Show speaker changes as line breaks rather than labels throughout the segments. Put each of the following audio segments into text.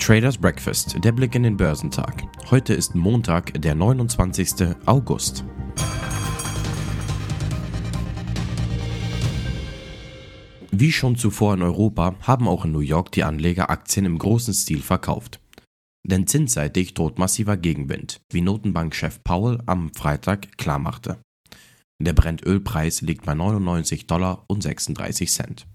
Traders Breakfast, der Blick in den Börsentag. Heute ist Montag, der 29. August. Wie schon zuvor in Europa haben auch in New York die Anleger Aktien im großen Stil verkauft. Denn zinsseitig droht massiver Gegenwind, wie Notenbankchef Powell am Freitag klarmachte. Der Brennölpreis liegt bei 99 Dollar und 36 Cent.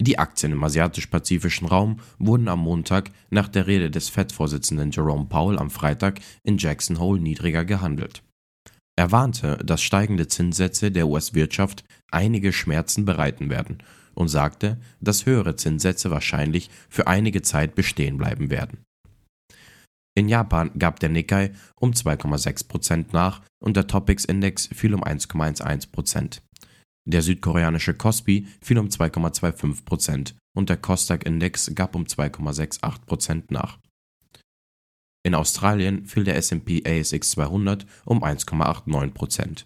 Die Aktien im asiatisch-pazifischen Raum wurden am Montag nach der Rede des Fed-Vorsitzenden Jerome Powell am Freitag in Jackson Hole niedriger gehandelt. Er warnte, dass steigende Zinssätze der US-Wirtschaft einige Schmerzen bereiten werden und sagte, dass höhere Zinssätze wahrscheinlich für einige Zeit bestehen bleiben werden. In Japan gab der Nikkei um 2,6% nach und der Topix-Index fiel um 1,11%. Der südkoreanische Kospi fiel um 2,25% und der Kosdaq-Index gab um 2,68% nach. In Australien fiel der S&P ASX 200 um 1,89%.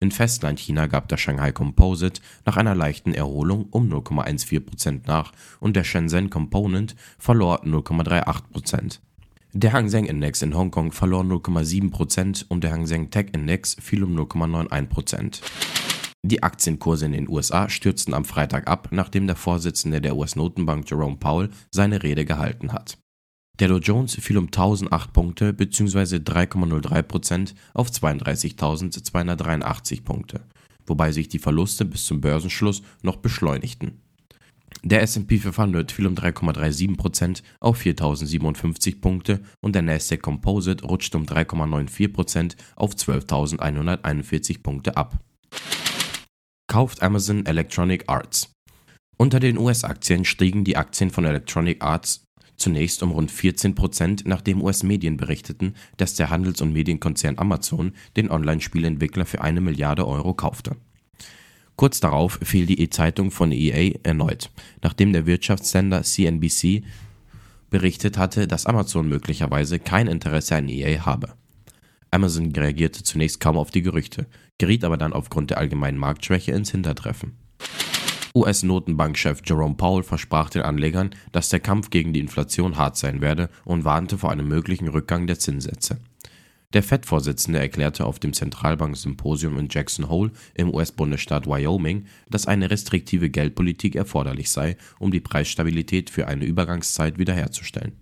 In Festlandchina gab der Shanghai Composite nach einer leichten Erholung um 0,14% nach und der Shenzhen Component verlor 0,38%. Der Hang Seng Index in Hongkong verlor 0,7% und der Hang Seng Tech Index fiel um 0,91%. Die Aktienkurse in den USA stürzten am Freitag ab, nachdem der Vorsitzende der US-Notenbank Jerome Powell seine Rede gehalten hat. Der Dow Jones fiel um 1008 Punkte bzw. 3,03% auf 32.283 Punkte, wobei sich die Verluste bis zum Börsenschluss noch beschleunigten. Der S&P 500 fiel um 3,37% auf 4.057 Punkte und der Nasdaq Composite rutschte um 3,94% auf 12.141 Punkte ab kauft Amazon Electronic Arts. Unter den US-Aktien stiegen die Aktien von Electronic Arts zunächst um rund 14 Prozent, nachdem US-Medien berichteten, dass der Handels- und Medienkonzern Amazon den Online-Spielentwickler für eine Milliarde Euro kaufte. Kurz darauf fiel die E-Zeitung von EA erneut, nachdem der Wirtschaftssender CNBC berichtet hatte, dass Amazon möglicherweise kein Interesse an EA habe. Amazon reagierte zunächst kaum auf die Gerüchte, geriet aber dann aufgrund der allgemeinen Marktschwäche ins Hintertreffen. US-Notenbankchef Jerome Powell versprach den Anlegern, dass der Kampf gegen die Inflation hart sein werde und warnte vor einem möglichen Rückgang der Zinssätze. Der Fed-Vorsitzende erklärte auf dem Zentralbank-Symposium in Jackson Hole im US-Bundesstaat Wyoming, dass eine restriktive Geldpolitik erforderlich sei, um die Preisstabilität für eine Übergangszeit wiederherzustellen.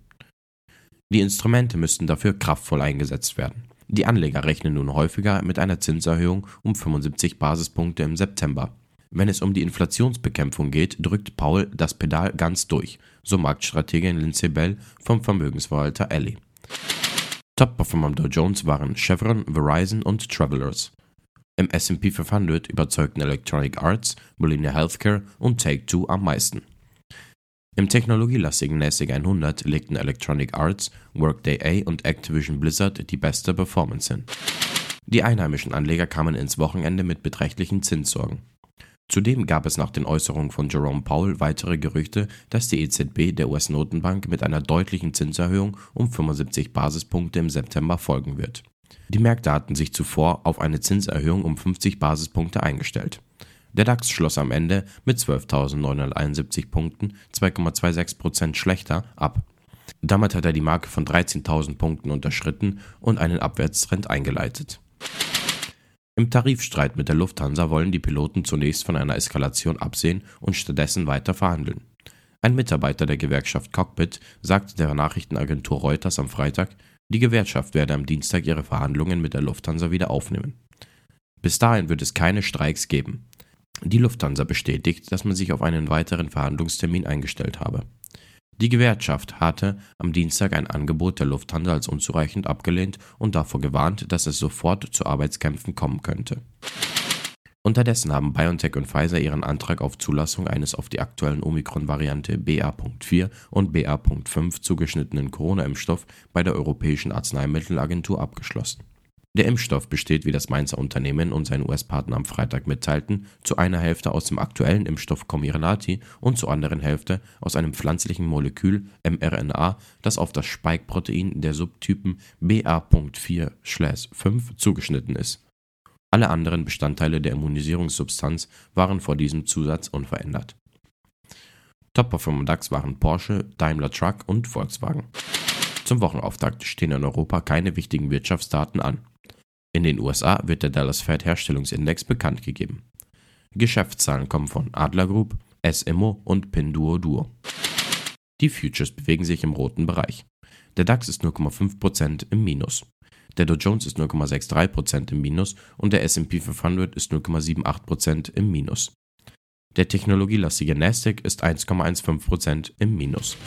Die Instrumente müssten dafür kraftvoll eingesetzt werden. Die Anleger rechnen nun häufiger mit einer Zinserhöhung um 75 Basispunkte im September. Wenn es um die Inflationsbekämpfung geht, drückt Paul das Pedal ganz durch, so Marktstrategin Lindsay Bell vom Vermögensverwalter Alley. Top-Performer am Dow Jones waren Chevron, Verizon und Travelers. Im S&P 500 überzeugten Electronic Arts, Molina Healthcare und Take-Two am meisten. Im technologielastigen NASDAQ 100 legten Electronic Arts, Workday A und Activision Blizzard die beste Performance hin. Die einheimischen Anleger kamen ins Wochenende mit beträchtlichen Zinssorgen. Zudem gab es nach den Äußerungen von Jerome Powell weitere Gerüchte, dass die EZB der US-Notenbank mit einer deutlichen Zinserhöhung um 75 Basispunkte im September folgen wird. Die Märkte hatten sich zuvor auf eine Zinserhöhung um 50 Basispunkte eingestellt. Der DAX schloss am Ende mit 12.971 Punkten 2,26% schlechter ab. Damit hat er die Marke von 13.000 Punkten unterschritten und einen Abwärtstrend eingeleitet. Im Tarifstreit mit der Lufthansa wollen die Piloten zunächst von einer Eskalation absehen und stattdessen weiter verhandeln. Ein Mitarbeiter der Gewerkschaft Cockpit sagte der Nachrichtenagentur Reuters am Freitag, die Gewerkschaft werde am Dienstag ihre Verhandlungen mit der Lufthansa wieder aufnehmen. Bis dahin wird es keine Streiks geben. Die Lufthansa bestätigt, dass man sich auf einen weiteren Verhandlungstermin eingestellt habe. Die Gewerkschaft hatte am Dienstag ein Angebot der Lufthansa als unzureichend abgelehnt und davor gewarnt, dass es sofort zu Arbeitskämpfen kommen könnte. Unterdessen haben BioNTech und Pfizer ihren Antrag auf Zulassung eines auf die aktuellen Omikron-Variante BA.4 und BA.5 zugeschnittenen Corona-Impfstoff bei der Europäischen Arzneimittelagentur abgeschlossen. Der Impfstoff besteht, wie das Mainzer Unternehmen und sein US-Partner am Freitag mitteilten, zu einer Hälfte aus dem aktuellen Impfstoff Comirnaty und zur anderen Hälfte aus einem pflanzlichen Molekül mRNA, das auf das Spike-Protein der Subtypen BA.4/5 zugeschnitten ist. Alle anderen Bestandteile der Immunisierungssubstanz waren vor diesem Zusatz unverändert Top-Performer DAX waren Porsche, Daimler Truck und Volkswagen. Zum Wochenauftakt stehen in Europa keine wichtigen Wirtschaftsdaten an. In den USA wird der Dallas Fed Herstellungsindex bekannt gegeben. Geschäftszahlen kommen von Adler Group, SMO und Pinduoduo. Die Futures bewegen sich im roten Bereich. Der DAX ist 0,5% im Minus. Der Dow Jones ist 0,63% im Minus und der S&P 500 ist 0,78% im Minus. Der technologielastige Nasdaq ist 1,15% im Minus.